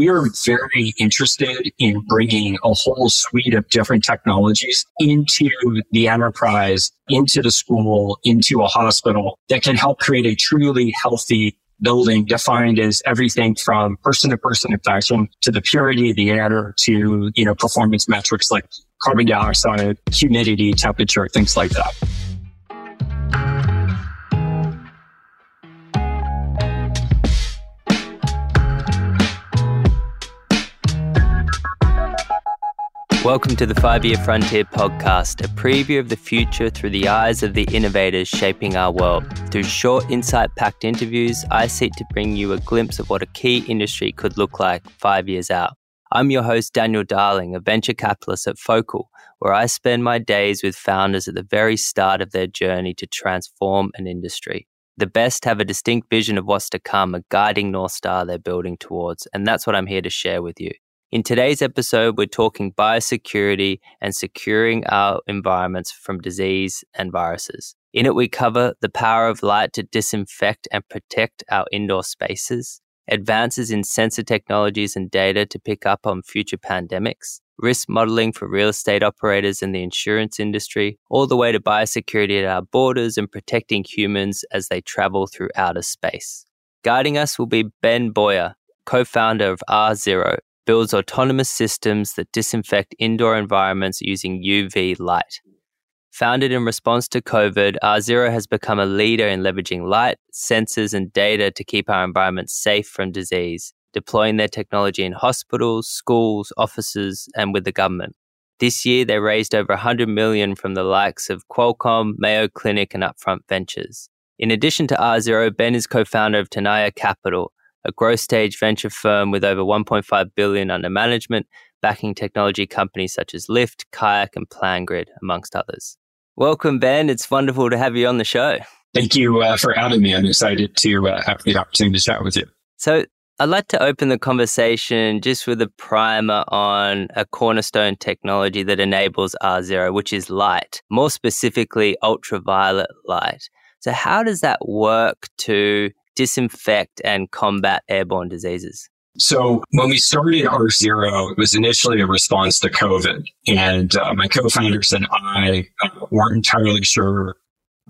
we are very interested in bringing a whole suite of different technologies into the enterprise, into the school, into a hospital that can help create a truly healthy building defined as everything from person to person infection to the purity of the air to, you know, performance metrics like carbon dioxide, humidity, temperature, things like that. Welcome to the Five Year Frontier podcast, a preview of the future through the eyes of the innovators shaping our world. Through short, insight packed interviews, I seek to bring you a glimpse of what a key industry could look like five years out. I'm your host, Daniel Darling, a venture capitalist at Focal, where I spend my days with founders at the very start of their journey to transform an industry. The best have a distinct vision of what's to come, a guiding North Star they're building towards, and that's what I'm here to share with you. In today's episode, we're talking biosecurity and securing our environments from disease and viruses. In it, we cover the power of light to disinfect and protect our indoor spaces, advances in sensor technologies and data to pick up on future pandemics, risk modeling for real estate operators and the insurance industry, all the way to biosecurity at our borders and protecting humans as they travel through outer space. Guiding us will be Ben Boyer, co founder of R-Zero, builds autonomous systems that disinfect indoor environments using UV light. Founded in response to COVID, R-Zero has become a leader in leveraging light, sensors, and data to keep our environments safe from disease, deploying their technology in hospitals, schools, offices, and with the government. This year, they raised over 100 million from the likes of Qualcomm, Mayo Clinic, and Upfront Ventures. In addition to R-Zero, Ben is co-founder of Tenaya Capital, a growth stage venture firm with over 1.5 billion under management, backing technology companies such as Lyft, Kayak, and PlanGrid, amongst others. Welcome, Ben. It's wonderful to have you on the show. Thank you uh, for having me. I'm excited to uh, have the opportunity to chat with you. So, I'd like to open the conversation just with a primer on a cornerstone technology that enables R-Zero, which is light, more specifically ultraviolet light. So, how does that work to disinfect and combat airborne diseases? So when we started R-Zero, it was initially a response to COVID. And uh, my co-founders and I uh, weren't entirely sure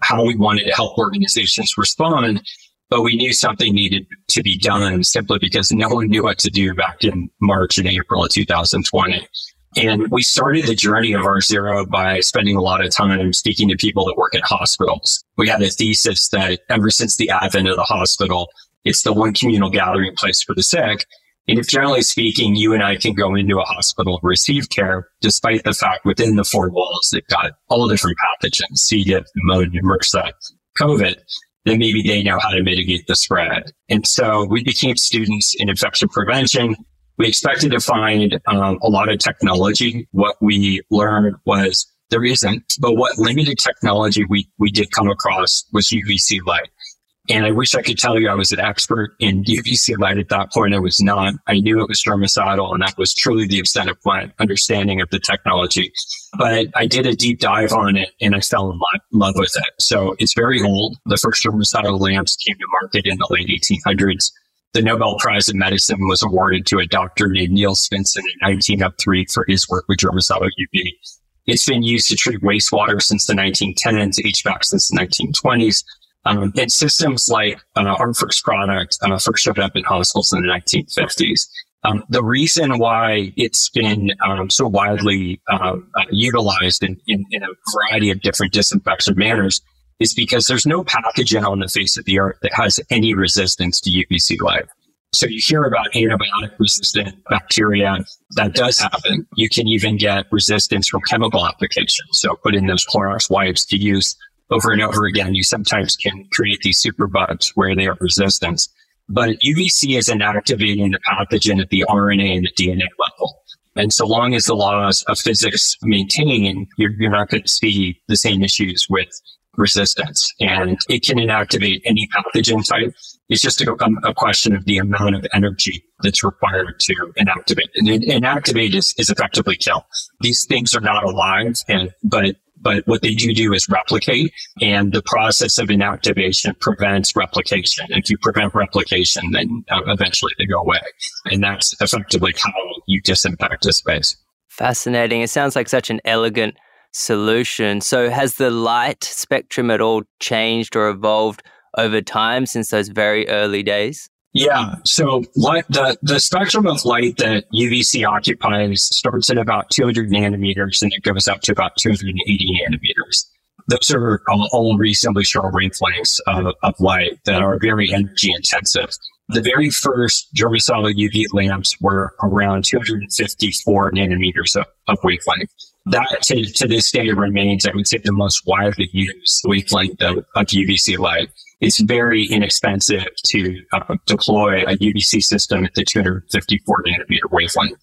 how we wanted to help organizations respond, but we knew something needed to be done simply because no one knew what to do back in March and April of 2020. And we started the journey of R-Zero by spending a lot of time speaking to people that work at hospitals. We had a thesis that ever since the advent of the hospital, it's the one communal gathering place for the sick. And if generally speaking, you and I can go into a hospital and receive care, despite the fact within the four walls, they've got all different pathogens, C. diff, pneumonia, MRSA, COVID, then maybe they know how to mitigate the spread. And so we became students in infection prevention we expected to find um, a lot of technology. What we learned was there isn't, but what limited technology we, we did come across was UVC light. And I wish I could tell you I was an expert in UVC light at that point. I was not. I knew it was germicidal and that was truly the extent of my understanding of the technology. But I did a deep dive on it and I fell in love with it. So it's very old. The first germicidal lamps came to market in the late 1800s. The Nobel Prize in Medicine was awarded to a doctor named Niels Finsen in 1903 for his work with germicidal UV. It's been used to treat wastewater since the 1910s, HVAC since the 1920s. Um, and systems like uh, our first product uh, first showed up in hospitals in the 1950s. Um, the reason why it's been um, so widely uh, uh, utilized in, in, in, a variety of different disinfection manners is because there's no pathogen on the face of the earth that has any resistance to UVC light. So you hear about antibiotic resistant bacteria. That does happen. You can even get resistance from chemical applications. So put in those Clorox wipes to use over and over again. You sometimes can create these super bugs where they are resistant. But UVC is inactivating the pathogen at the RNA and the DNA level. And so long as the laws of physics maintain, you're, you're not going to see the same issues with resistance and it can inactivate any pathogen type. It's just a, question of the amount of energy that's required to inactivate. And inactivate is, is effectively kill. These things are not alive, and but but what they do do is replicate and the process of inactivation prevents replication. If you prevent replication, then uh, eventually they go away. And that's effectively how you disinfect a space. Fascinating. It sounds like such an elegant solution. So has the light spectrum at all changed or evolved over time since those very early days? Yeah. So light, the, the spectrum of light that UVC occupies starts at about 200 nanometers and it goes up to about 280 nanometers. Those are all reasonably short wavelengths of, of light that are very energy intensive. The very first germicidal UV lamps were around 254 nanometers of, of wavelength. That to, to this day remains, I would say, the most widely used wavelength of, of UVC light it's very inexpensive to uh, deploy a UVC system at the 254 nanometer wavelength.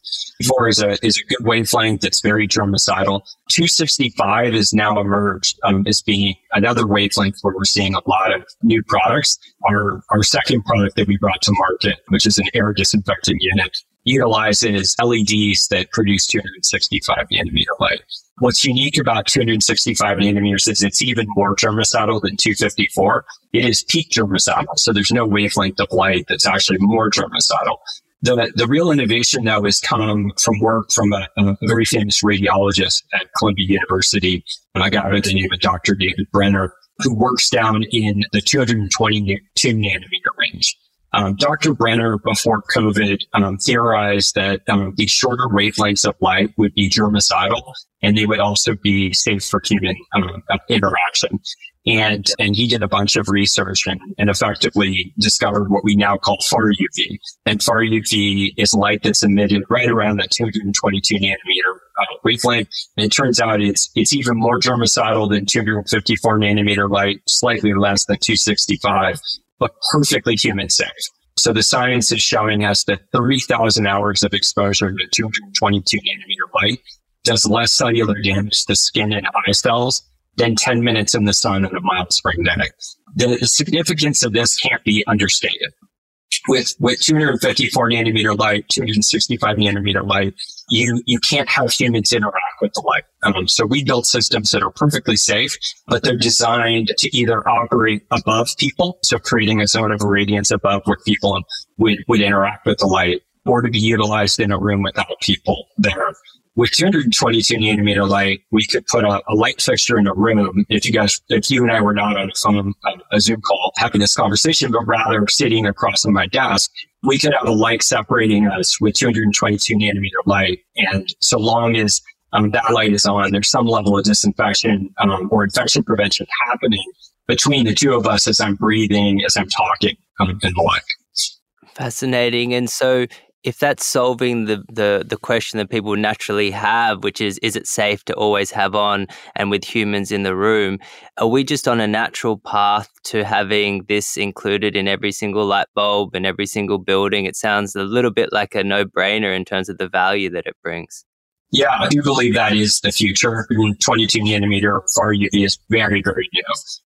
Four is a, is a good wavelength that's very germicidal. 265 is now emerged um, as being another wavelength where we're seeing a lot of new products. Our, our second product that we brought to market, which is an air disinfectant unit, utilizes LEDs that produce 265 nanometer light. What's unique about 265 nanometers is it's even more germicidal than 254. It is peak germicidal. So there's no wavelength of light that's actually more germicidal. The, the real innovation though has come from work from a, a very famous radiologist at Columbia University, and a guy by the name of Dr. David Brenner, who works down in the 222 nanometer range. Um, Dr. Brenner, before COVID, um, theorized that um, these shorter wavelengths of light would be germicidal and they would also be safe for human um, interaction. And, and he did a bunch of research and, and effectively discovered what we now call far UV. And far UV is light that's emitted right around the 222 nanometer uh, wavelength. And it turns out it's, it's even more germicidal than 254 nanometer light, slightly less than 265 but perfectly human safe. So the science is showing us that 3,000 hours of exposure to 222 nanometer light does less cellular damage to skin and eye cells than 10 minutes in the sun on a mild spring day. The significance of this can't be understated with with 254 nanometer light, 265 nanometer light, you you can't have humans interact with the light. Um, so we built systems that are perfectly safe, but they're designed to either operate above people, so creating a zone of radiance above where people would would interact with the light, or to be utilized in a room without people there with 222 nanometer light, we could put a, a, light fixture in a room. If you guys, if you and I were not on a phone, a Zoom call having this conversation, but rather sitting across on my desk, we could have a light separating us with 222 nanometer light. And so long as um, that light is on, there's some level of disinfection um, or infection prevention happening between the two of us as I'm breathing, as I'm talking, um, and the like. Fascinating. And so if that's solving the, the the question that people naturally have, which is is it safe to always have on and with humans in the room, are we just on a natural path to having this included in every single light bulb and every single building? It sounds a little bit like a no brainer in terms of the value that it brings. Yeah, I do believe that is the future. 22 nanometer UV is very, very new.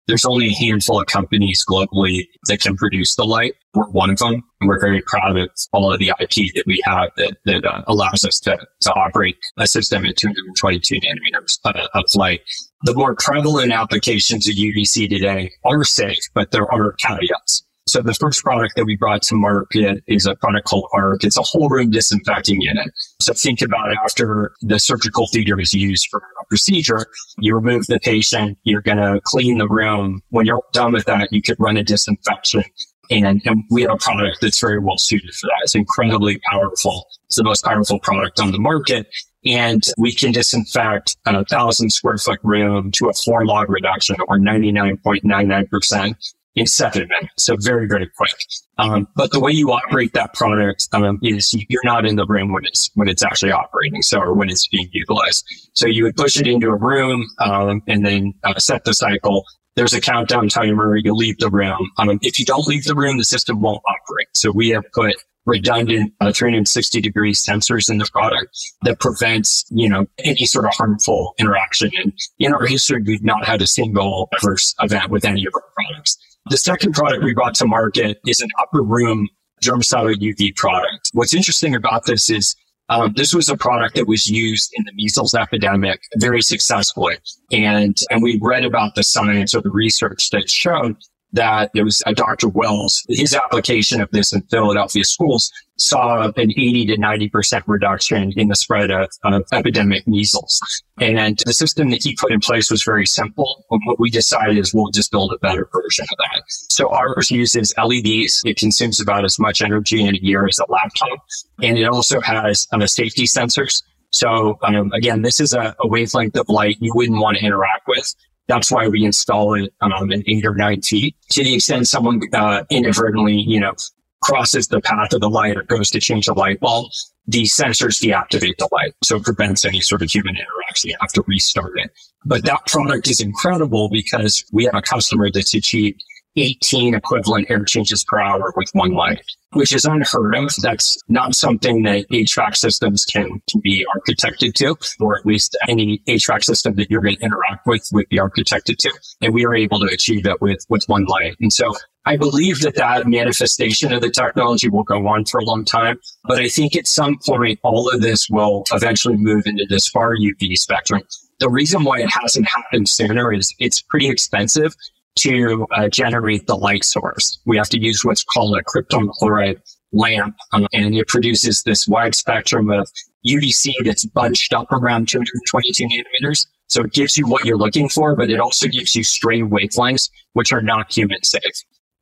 There's only a handful of companies globally that can produce the light. We're one of them. And we're very proud of all of the IP that we have that, that uh, allows us to, to operate a system at 222 nanometers of light. The more prevalent applications of UVC today are safe, but there are caveats. So the first product that we brought to market is a product called ARC. It's a whole room disinfecting unit. So think about after the surgical theater is used for a procedure, you remove the patient, you're going to clean the room. When you're done with that, you could run a disinfection. And, and we have a product that's very well suited for that. It's incredibly powerful. It's the most powerful product on the market. And we can disinfect a thousand square foot room to a four log reduction or 99.99% in seven minutes. So very, very quick. Um, but the way you operate that product um, is you're not in the room when it's when it's actually operating, so or when it's being utilized. So you would push it into a room um, and then uh, set the cycle. There's a countdown timer. You leave the room. Um, if you don't leave the room, the system won't operate. So we have put redundant uh, 360 degree sensors in the product that prevents, you know, any sort of harmful interaction. And in our history, we've not had a single adverse event with any of our products. The second product we brought to market is an upper room germicidal UV product. What's interesting about this is Um, this was a product that was used in the measles epidemic very successfully. And, and we read about the science or the research that showed that there was a Dr. Wells, his application of this in Philadelphia schools saw an 80 to 90% reduction in the spread of, of epidemic measles. And the system that he put in place was very simple. And what we decided is we'll just build a better version of that. So ours uses LEDs. It consumes about as much energy in a year as a laptop. And it also has um, safety sensors. So um, again, this is a, a wavelength of light you wouldn't want to interact with. That's why we install it um, in eight or nine feet. To the extent someone uh, inadvertently, you know, crosses the path of the light or goes to change the light bulb, the sensors deactivate the light. So it prevents any sort of human interaction. You have to restart it. But that product is incredible because we have a customer that's achieved 18 equivalent air changes per hour with one light, which is unheard of. That's not something that HVAC systems can, can be architected to, or at least any HVAC system that you're going to interact with would be architected to. And we are able to achieve that with, with one light. And so I believe that that manifestation of the technology will go on for a long time. But I think at some point, all of this will eventually move into this far UV spectrum. The reason why it hasn't happened sooner is it's pretty expensive to uh, generate the light source. We have to use what's called a krypton chloride lamp, um, and it produces this wide spectrum of UVC that's bunched up around 222 nanometers. So it gives you what you're looking for, but it also gives you stray wavelengths, which are not human safe.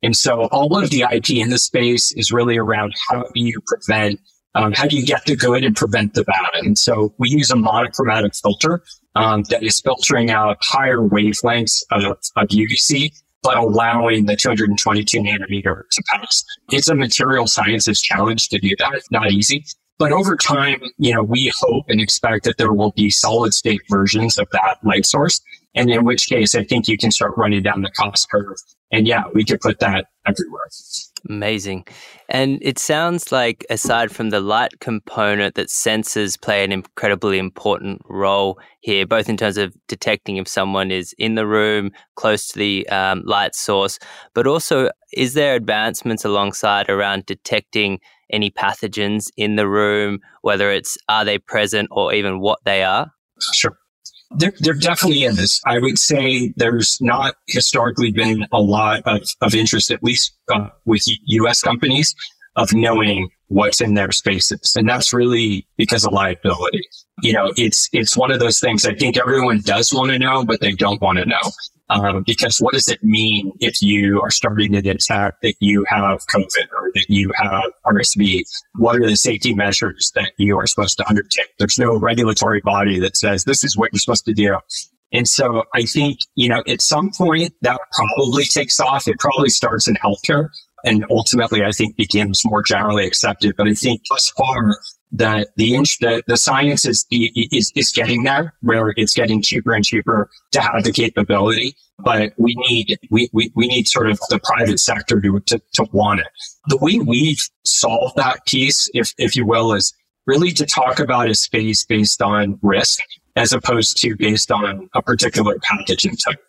And so all of the IP in the space is really around how do you prevent, um, how do you get the good and prevent the bad? And so we use a monochromatic filter um, that is filtering out higher wavelengths of, of UVC, but allowing the 222 nanometer to pass. It's a material sciences challenge to do that. It's not easy. But over time, you know, we hope and expect that there will be solid state versions of that light source. And in which case, I think you can start running down the cost curve. And yeah, we could put that everywhere. Amazing. And it sounds like, aside from the light component, that sensors play an incredibly important role here, both in terms of detecting if someone is in the room, close to the um, light source, but also is there advancements alongside around detecting any pathogens in the room, whether it's are they present or even what they are? Sure. There, there definitely is. I would say there's not historically been a lot of, of interest, at least uh, with US companies, of knowing what's in their spaces. And that's really because of liability. You know, it's, it's one of those things I think everyone does want to know, but they don't want to know. Um, because what does it mean if you are starting to detect that you have COVID or that you have RSV? What are the safety measures that you are supposed to undertake? There's no regulatory body that says this is what you're supposed to do. And so I think, you know, at some point that probably takes off. It probably starts in healthcare and ultimately I think becomes more generally accepted. But I think thus far that the, the, the science is, is, is getting there where it's getting cheaper and cheaper to have the capability. But we need, we, we, we need sort of the private sector to, to, to want it. The way we've solved that piece, if, if you will, is really to talk about a space based on risk as opposed to based on a particular pathogen type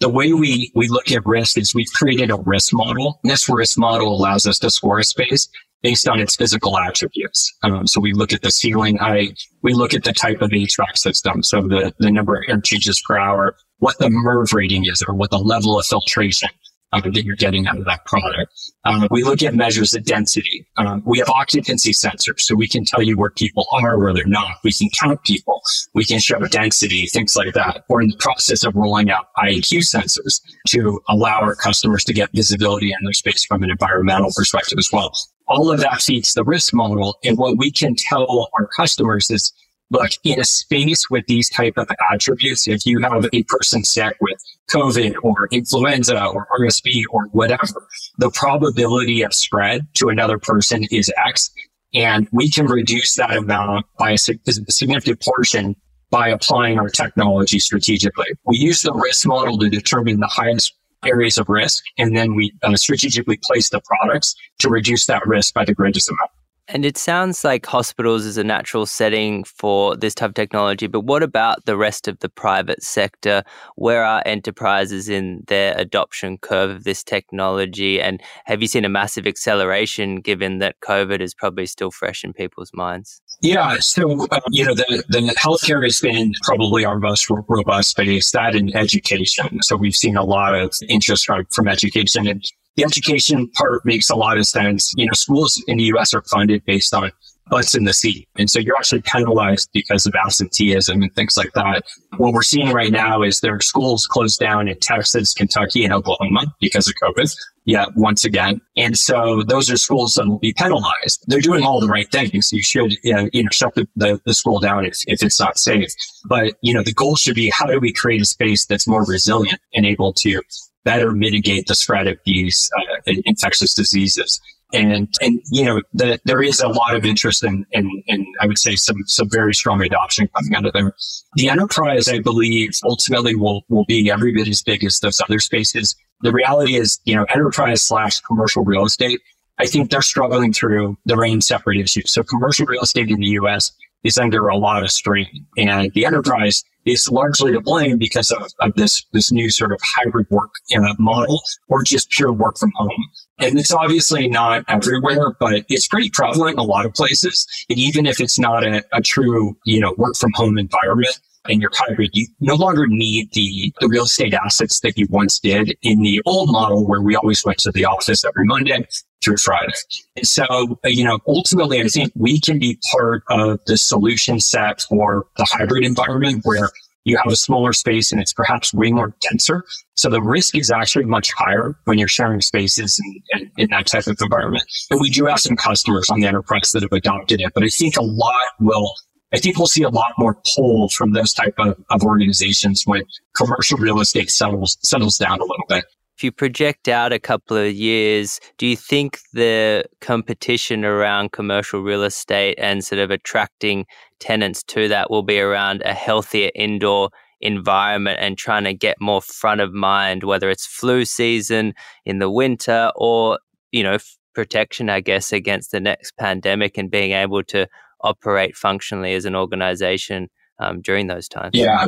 the way we, we look at risk is we've created a risk model. This risk model allows us to score a space based on its physical attributes. Um, so we look at the ceiling height, we look at the type of HVAC system, so the, the number of air changes per hour, what the MERV rating is, or what the level of filtration um, that you're getting out of that product. Um, we look at measures of density. Um, we have occupancy sensors, so we can tell you where people are, where they're not. We can count people. We can show density, things like that. We're in the process of rolling out IAQ sensors to allow our customers to get visibility in their space from an environmental perspective as well. All of that feeds the risk model. And what we can tell our customers is look, in a space with these type of attributes, if you have a person sick with COVID or influenza or RSV or whatever, the probability of spread to another person is X. And we can reduce that amount by a significant portion by applying our technology strategically. We use the risk model to determine the highest areas of risk, and then we uh, strategically place the products to reduce that risk by the greatest amount. And it sounds like hospitals is a natural setting for this type of technology, but what about the rest of the private sector? Where are enterprises in their adoption curve of this technology? And have you seen a massive acceleration given that COVID is probably still fresh in people's minds? Yeah, so uh, you know the the healthcare has been probably our most robust space. That in education, so we've seen a lot of interest from, from education, and the education part makes a lot of sense. You know, schools in the US are funded based on butts in the seat. And so you're actually penalized because of absenteeism and things like that. What we're seeing right now is there are schools closed down in Texas, Kentucky, and Oklahoma because of COVID. Yeah, once again. And so those are schools that will be penalized. They're doing all the right things. You should, you know, shut the, the, the school down if, if it's not safe. But, you know, the goal should be how do we create a space that's more resilient and able to better mitigate the spread of these uh, infectious diseases. And, and, you know, the, there is a lot of interest in, in, in, I would say some, some very strong adoption coming out of there. The enterprise, I believe, ultimately will, will be every bit as big as those other spaces. The reality is, you know, enterprise slash commercial real estate, I think they're struggling through the own separate issues. So commercial real estate in the U.S. is under a lot of strain and the enterprise is largely to blame because of, of this, this new sort of hybrid work uh, model or just pure work from home. And it's obviously not everywhere, but it's pretty prevalent in a lot of places. And even if it's not a, a true, you know, work from home environment, and you're hybrid, you no longer need the, the real estate assets that you once did in the old model where we always went to the office every Monday through Friday. And so, uh, you know, ultimately, I think we can be part of the solution set for the hybrid environment where you have a smaller space and it's perhaps way more denser. So the risk is actually much higher when you're sharing spaces in, in, that type of environment. And we do have some customers on the enterprise that have adopted it, but I think a lot will, I think we'll see a lot more pull from those type of, of organizations when commercial real estate settles, settles down a little bit. If you project out a couple of years, do you think the competition around commercial real estate and sort of attracting tenants to that will be around a healthier indoor environment and trying to get more front of mind, whether it's flu season in the winter or, you know, protection, I guess, against the next pandemic and being able to operate functionally as an organization um, during those times? Yeah,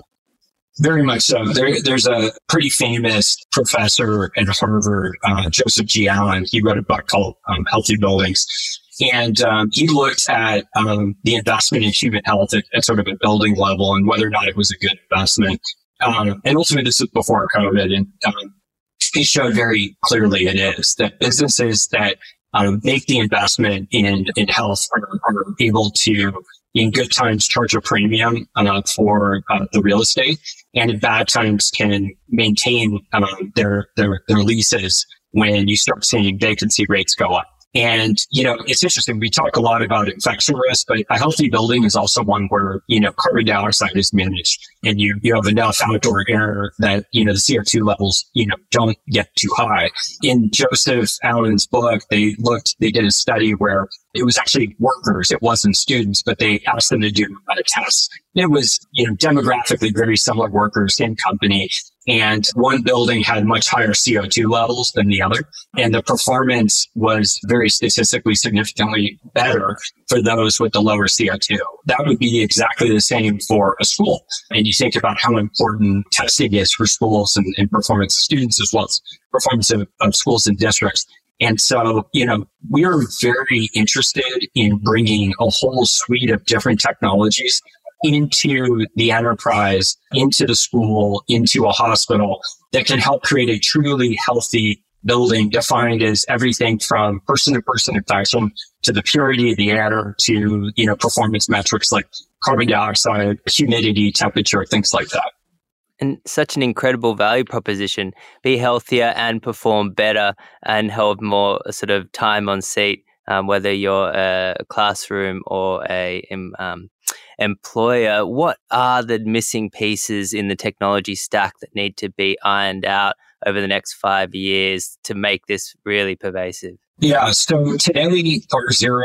very much so. There, there's a pretty famous professor at Harvard, uh, Joseph G. Allen. He wrote a book called um, Healthy Buildings. And um, he looked at um, the investment in human health at, at, sort of a building level and whether or not it was a good investment. Um, and ultimately, this is before COVID. And um, he showed very clearly it is that businesses that um, make the investment in, in health are, are able to in good times charge a premium uh, for uh, the real estate, and in bad times can maintain um, their, their their leases when you start seeing vacancy rates go up. And, you know, it's interesting. We talk a lot about infection risk, but a healthy building is also one where, you know, carbon dioxide is managed and you, you have enough outdoor air that, you know, the CO2 levels, you know, don't get too high. In Joseph Allen's book, they looked, they did a study where it was actually workers. It wasn't students, but they asked them to do a test. It was, you know, demographically very similar workers in company. And one building had much higher CO2 levels than the other. And the performance was very statistically significantly better for those with the lower CO2. That would be exactly the same for a school. And you think about how important testing is for schools and, and performance of students as well as performance of, of schools and districts. And so, you know, we are very interested in bringing a whole suite of different technologies into the enterprise, into the school, into a hospital that can help create a truly healthy building defined as everything from person to person infection to the purity of the air to, you know, performance metrics like carbon dioxide, humidity, temperature, things like that. And such an incredible value proposition. Be healthier and perform better and have more sort of time on seat, um, whether you're a classroom or a um, employer, what are the missing pieces in the technology stack that need to be ironed out over the next five years to make this really pervasive? Yeah, so today R-Zero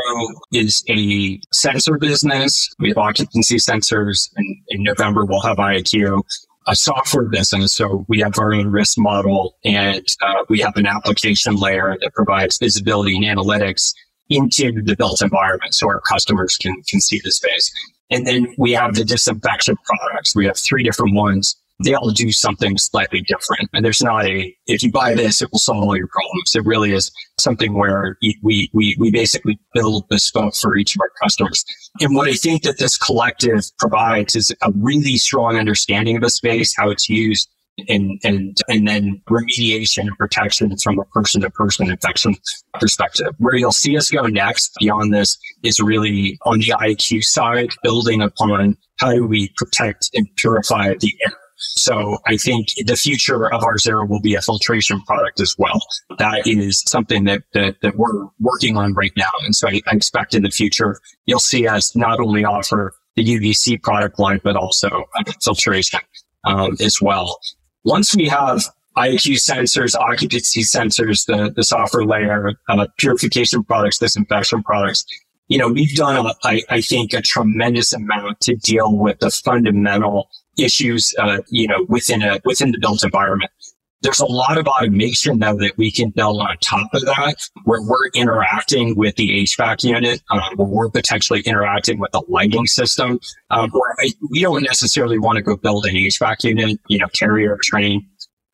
is a sensor business. We have occupancy sensors, and in November we'll have IAQ a software business. So we have our own risk model and uh, we have an application layer that provides visibility and analytics into the built environment so our customers can, can see the space. And then we have the disinfection products. We have three different ones. They all do something slightly different. And there's not a, if you buy this, it will solve all your problems. It really is something where we, we, we basically build bespoke for each of our customers. And what I think that this collective provides is a really strong understanding of the space, how it's used, and and and then remediation and protection from a person to person infection perspective. Where you'll see us go next beyond this is really on the IAQ side, building upon how do we protect and purify the air. So I think the future of R-Zero will be a filtration product as well. That is something that, that, that we're working on right now. And so I, I expect in the future, you'll see us not only offer the UVC product line, but also filtration um, as well. Once we have IQ sensors, occupancy sensors, the, the software layer, uh, purification products, disinfection products, you know, we've done, a, I, I think, a tremendous amount to deal with the fundamental issues, uh, you know, within a, within the built environment. There's a lot of automation though that we can build on top of that, where we're interacting with the HVAC unit, um, where we're potentially interacting with the lighting system. Um, where I, we don't necessarily want to go build an HVAC unit, you know, Carrier, Trane,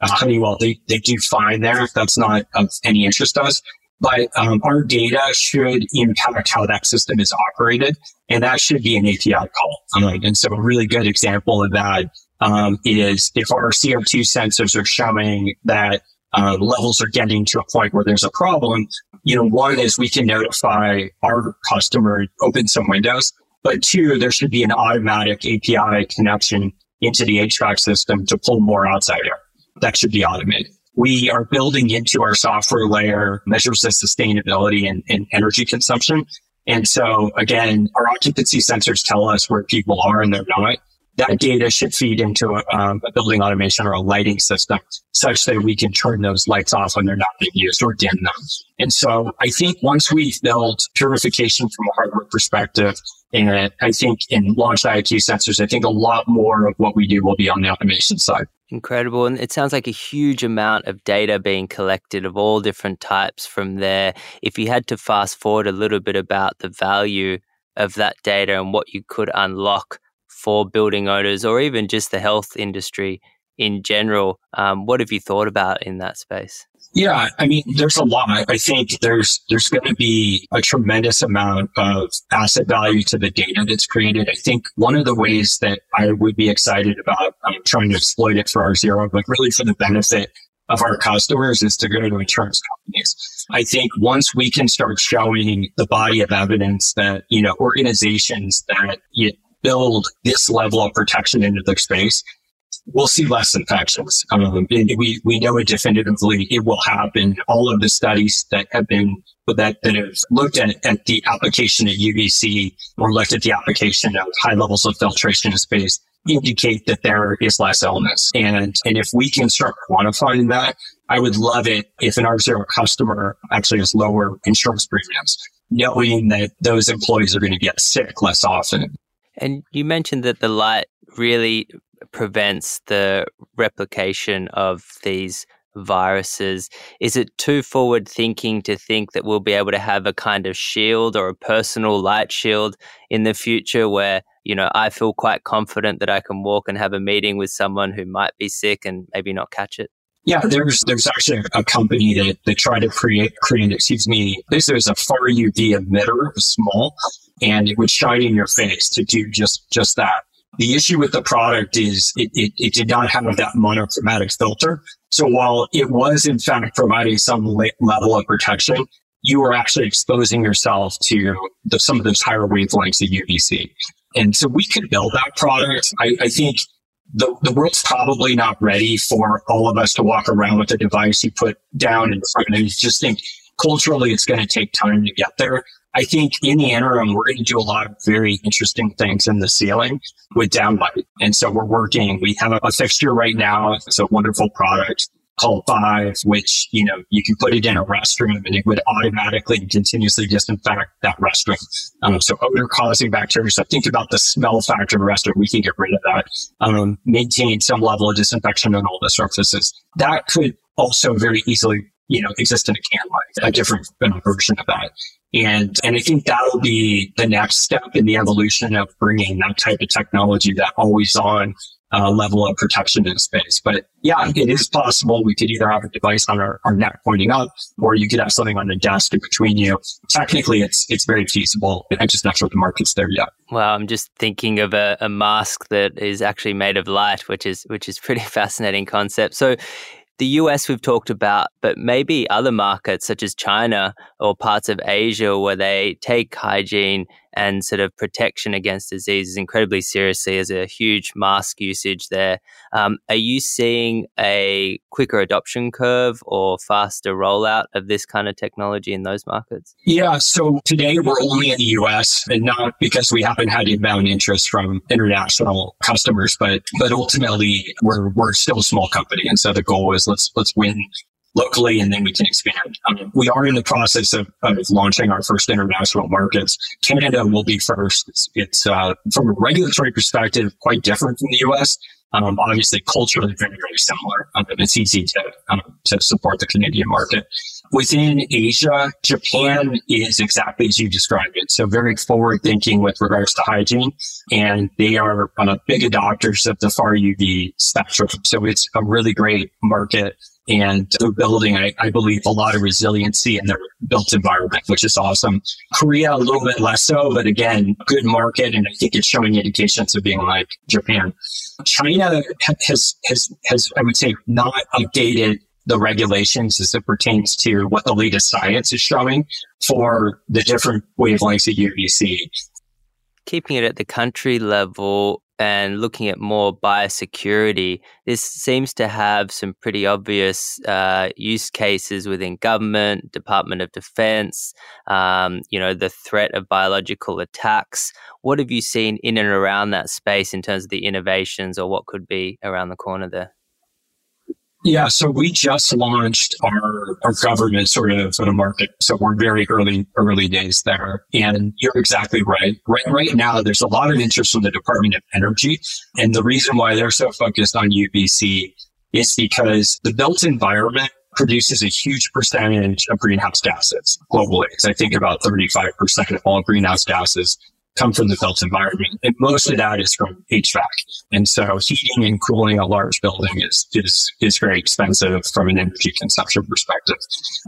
uh, Honeywell. They they do fine there. If that's not of any interest to us. But um, our data should impact how that system is operated, and that should be an API call. Um, and so, a really good example of that um, is if our CO2 sensors are showing that uh, levels are getting to a point where there's a problem, you know, one is we can notify our customer, open some windows, but two, there should be an automatic API connection into the HVAC system to pull more outside air. That should be automated. We are building into our software layer measures of sustainability and, and energy consumption. And so again, our occupancy sensors tell us where people are and they're not that data should feed into a, um, a, building automation or a lighting system such that we can turn those lights off when they're not being used or dim them. And so I think once we've built purification from a hardware perspective, and I think in launch IAQ sensors, I think a lot more of what we do will be on the automation side. Incredible. And it sounds like a huge amount of data being collected of all different types from there. If you had to fast forward a little bit about the value of that data and what you could unlock for building owners or even just the health industry in general. Um, what have you thought about in that space? Yeah, I mean, there's a lot. I think there's there's going to be a tremendous amount of asset value to the data that's created. I think one of the ways that I would be excited about um, trying to exploit it for R-Zero, but really for the benefit of our customers, is to go to insurance companies. I think once we can start showing the body of evidence that you know organizations that you, build this level of protection into their space, we'll see less infections. Um, we, we know it definitively. It will happen. All of the studies that have been that, that have looked at, at the application of UVC or looked at the application of high levels of filtration in space indicate that there is less illness. And, and if we can start quantifying that, I would love it if an R-Zero customer actually has lower insurance premiums, knowing that those employees are going to get sick less often. And you mentioned that the light really prevents the replication of these viruses. Is it too forward thinking to think that we'll be able to have a kind of shield or a personal light shield in the future where, you know, I feel quite confident that I can walk and have a meeting with someone who might be sick and maybe not catch it? Yeah, there's there's actually a company that, that tried to create create excuse me. This is a far UV emitter, small, and it would shine in your face to do just, just that. The issue with the product is it, it, it did not have that monochromatic filter. So while it was in fact providing some level of protection, you were actually exposing yourself to the, some of those higher wavelengths of UVC. And so we could build that product. I, I think the, the world's probably not ready for all of us to walk around with a device you put down in front. And just think culturally it's going to take time to get there. I think in the interim, we're going to do a lot of very interesting things in the ceiling with downlight. And so we're working, we have a fixture right now. It's a wonderful product called Vive, which, you know, you can put it in a restroom and it would automatically continuously disinfect that restroom. Um, so odor causing bacteria. So think about the smell factor of a restroom. We can get rid of that. Um, maintain some level of disinfection on all the surfaces. That could also very easily you know, exist in a can light, a different version of that. And, and I think that'll be the next step in the evolution of bringing that type of technology, that always on uh, level of protection in space. But yeah, it is possible we could either have a device on our, our neck pointing up, or you could have something on the desk in between you. Technically, it's it's very feasible. I'm just not sure the market's there yet. Well, I'm just thinking of a, a mask that is actually made of light, which is which is pretty fascinating concept. So the US we've talked about, but maybe other markets such as China or parts of Asia where they take hygiene and sort of protection against diseases incredibly seriously. There's a huge mask usage there. Um, are you seeing a quicker adoption curve or faster rollout of this kind of technology in those markets? Yeah. So today we're only in the US and not because we haven't had inbound interest from international customers, but, but ultimately we're, we're still a small company. And so the goal is let's, let's win locally and then we can expand. Um, we are in the process of, of, launching our first international markets. Canada will be first. It's, it's uh, from a regulatory perspective quite different from the US. Um, obviously, culturally very, very similar. Um, it's easy to, um, to support the Canadian market. Within Asia, Japan is exactly as you described it. So very forward thinking with regards to hygiene. And they are uh, big adopters of the far UV spectrum. So it's a really great market and they're building, I, I, believe, a lot of resiliency in their built environment, which is awesome. Korea, a little bit less so, but again, good market. And I think it's showing indications of being like Japan. China has, has, has, I would say, not updated the regulations as it pertains to what the latest science is showing for the different wavelengths of UVC. Keeping it at the country level, and looking at more biosecurity, this seems to have some pretty obvious uh, use cases within government, Department of Defense, um, you know, the threat of biological attacks. What have you seen in and around that space in terms of the innovations or what could be around the corner there? Yeah, so we just launched our, our government sort of sort of market. So we're very early, early days there. And you're exactly right. Right, right now, there's a lot of interest from the Department of Energy. And the reason why they're so focused on UVC is because the built environment produces a huge percentage of greenhouse gases globally. So I think about 35% of all greenhouse gases come from the built environment. And most of that is from HVAC. And so heating and cooling a large building is, is, is very expensive from an energy consumption perspective.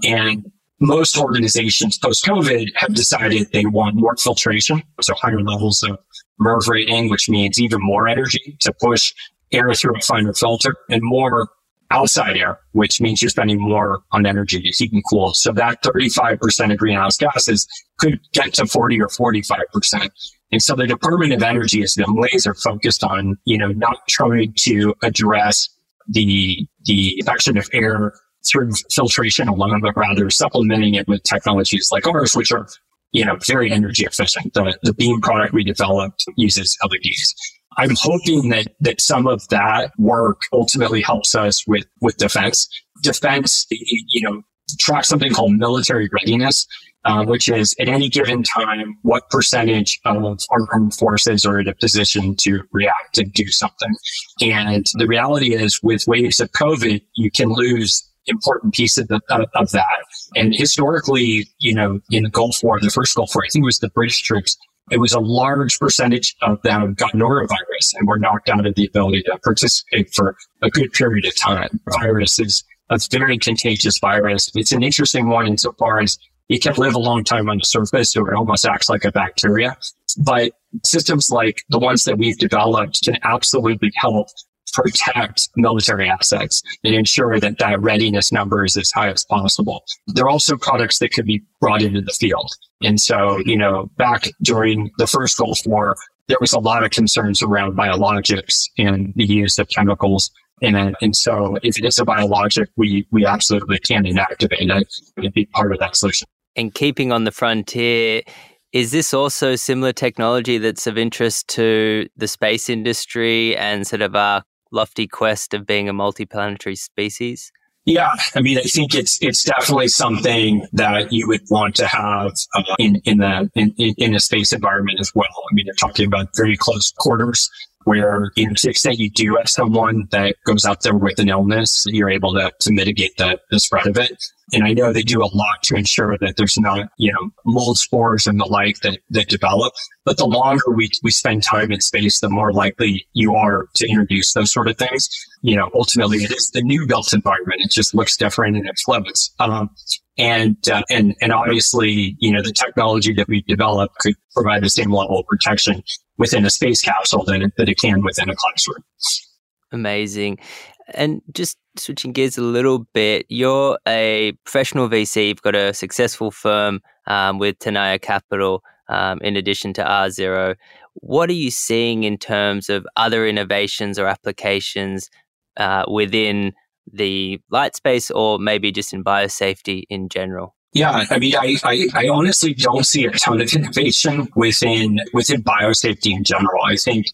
And most organizations post COVID have decided they want more filtration. So higher levels of MERV rating, which means even more energy to push air through a finer filter and more outside air, which means you're spending more on energy to heat and cool. So that 35% of greenhouse gases could get to 40 or 45%. And so the Department of Energy is been laser focused on, you know, not trying to address the, the infection of air through filtration alone, but rather supplementing it with technologies like ours, which are, you know, very energy efficient. The, the beam product we developed uses LEDs. I'm hoping that that some of that work ultimately helps us with with defense. Defense, you know, track something called military readiness, uh, which is at any given time what percentage of our armed forces are in a position to react and do something. And the reality is, with waves of COVID, you can lose important piece of, the, of, of that. And historically, you know, in the Gulf War, the first Gulf War, I think it was the British troops it was a large percentage of them got norovirus and were knocked out of the ability to participate for a good period of time. Virus is a very contagious virus. It's an interesting one insofar as it can live a long time on the surface, so it almost acts like a bacteria. But systems like the ones that we've developed can absolutely help protect military assets and ensure that that readiness number is as high as possible. There are also products that could be brought into the field. And so, you know, back during the first Gulf War, there was a lot of concerns around biologics and the use of chemicals. And, and so if it is a biologic, we, we absolutely can inactivate it and be part of that solution. And keeping on the frontier, is this also similar technology that's of interest to the space industry and sort of our lofty quest of being a multiplanetary species? Yeah, I mean, I think it's it's definitely something that you would want to have uh, in in the in, in a space environment as well. I mean, you're talking about very close quarters where, you know, to the extent you do have someone that goes out there with an illness, you're able to, to mitigate the, the spread of it. And I know they do a lot to ensure that there's not, you know, mold spores and the like that, that develop. But the longer we, we spend time in space, the more likely you are to introduce those sort of things. You know, ultimately it is the new built environment. It just looks different and it floats. Um, and, uh, and, and obviously, you know, the technology that we develop could provide the same level of protection within a space capsule than it, that it can within a classroom. Amazing. And just switching gears a little bit, you're a professional VC. You've got a successful firm um, with Tenaya Capital, um, in addition to R-Zero. What are you seeing in terms of other innovations or applications uh, within the light space, or maybe just in biosafety in general? Yeah, I mean, I, I, I, honestly don't see a ton of innovation within within biosafety in general. I think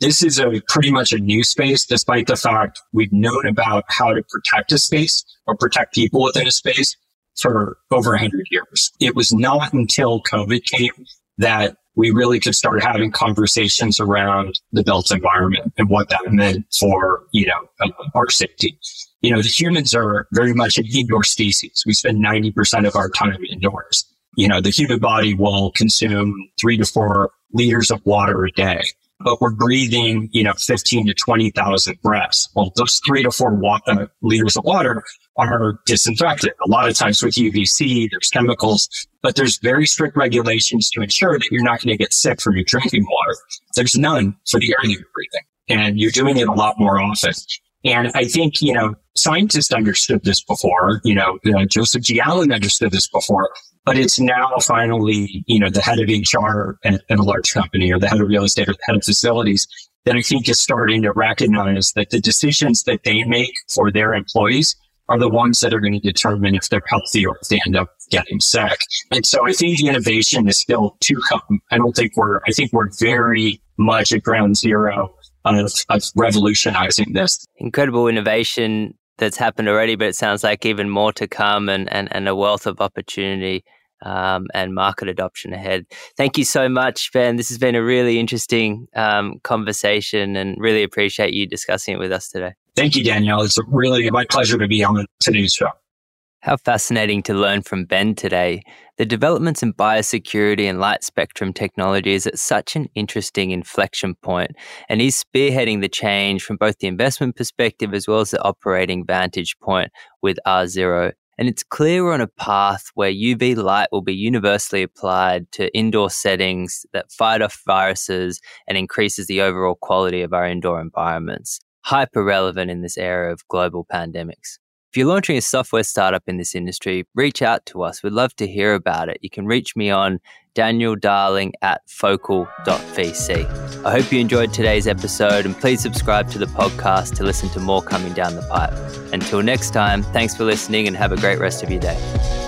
this is a pretty much a new space, despite the fact we've known about how to protect a space or protect people within a space for over 100 years. It was not until COVID came that we really could start having conversations around the built environment and what that meant for, you know, uh, our safety. You know, the humans are very much an indoor species. We spend 90% of our time indoors. You know, the human body will consume three to four liters of water a day but we're breathing, you know, 15 to 20,000 breaths. Well, those three to four wa- uh, liters of water are disinfected. A lot of times with UVC, there's chemicals, but there's very strict regulations to ensure that you're not going to get sick from your drinking water. There's none for the air that you're breathing and you're doing it a lot more often. And I think, you know, scientists understood this before, you know, uh, Joseph G. Allen understood this before, but it's now finally, you know, the head of HR at a large company or the head of real estate or the head of facilities that I think is starting to recognize that the decisions that they make for their employees are the ones that are going to determine if they're healthy or if they end up getting sick. And so I think the innovation is still to come. I don't think we're, I think we're very much at ground zero of, of revolutionizing this. Incredible innovation that's happened already, but it sounds like even more to come and, and, and a wealth of opportunity um, and market adoption ahead. Thank you so much, Ben. This has been a really interesting um, conversation and really appreciate you discussing it with us today. Thank you, Daniel. It's really my pleasure to be on today's show. How fascinating to learn from Ben today. The developments in biosecurity and light spectrum technology is at such an interesting inflection point, and he's spearheading the change from both the investment perspective as well as the operating vantage point with R-Zero. And it's clear we're on a path where UV light will be universally applied to indoor settings that fight off viruses and increases the overall quality of our indoor environments. Hyper relevant in this era of global pandemics. If you're launching a software startup in this industry, reach out to us. We'd love to hear about it. You can reach me on Daniel Darling at focal.vc. I hope you enjoyed today's episode and please subscribe to the podcast to listen to more coming down the pipe. Until next time, thanks for listening and have a great rest of your day.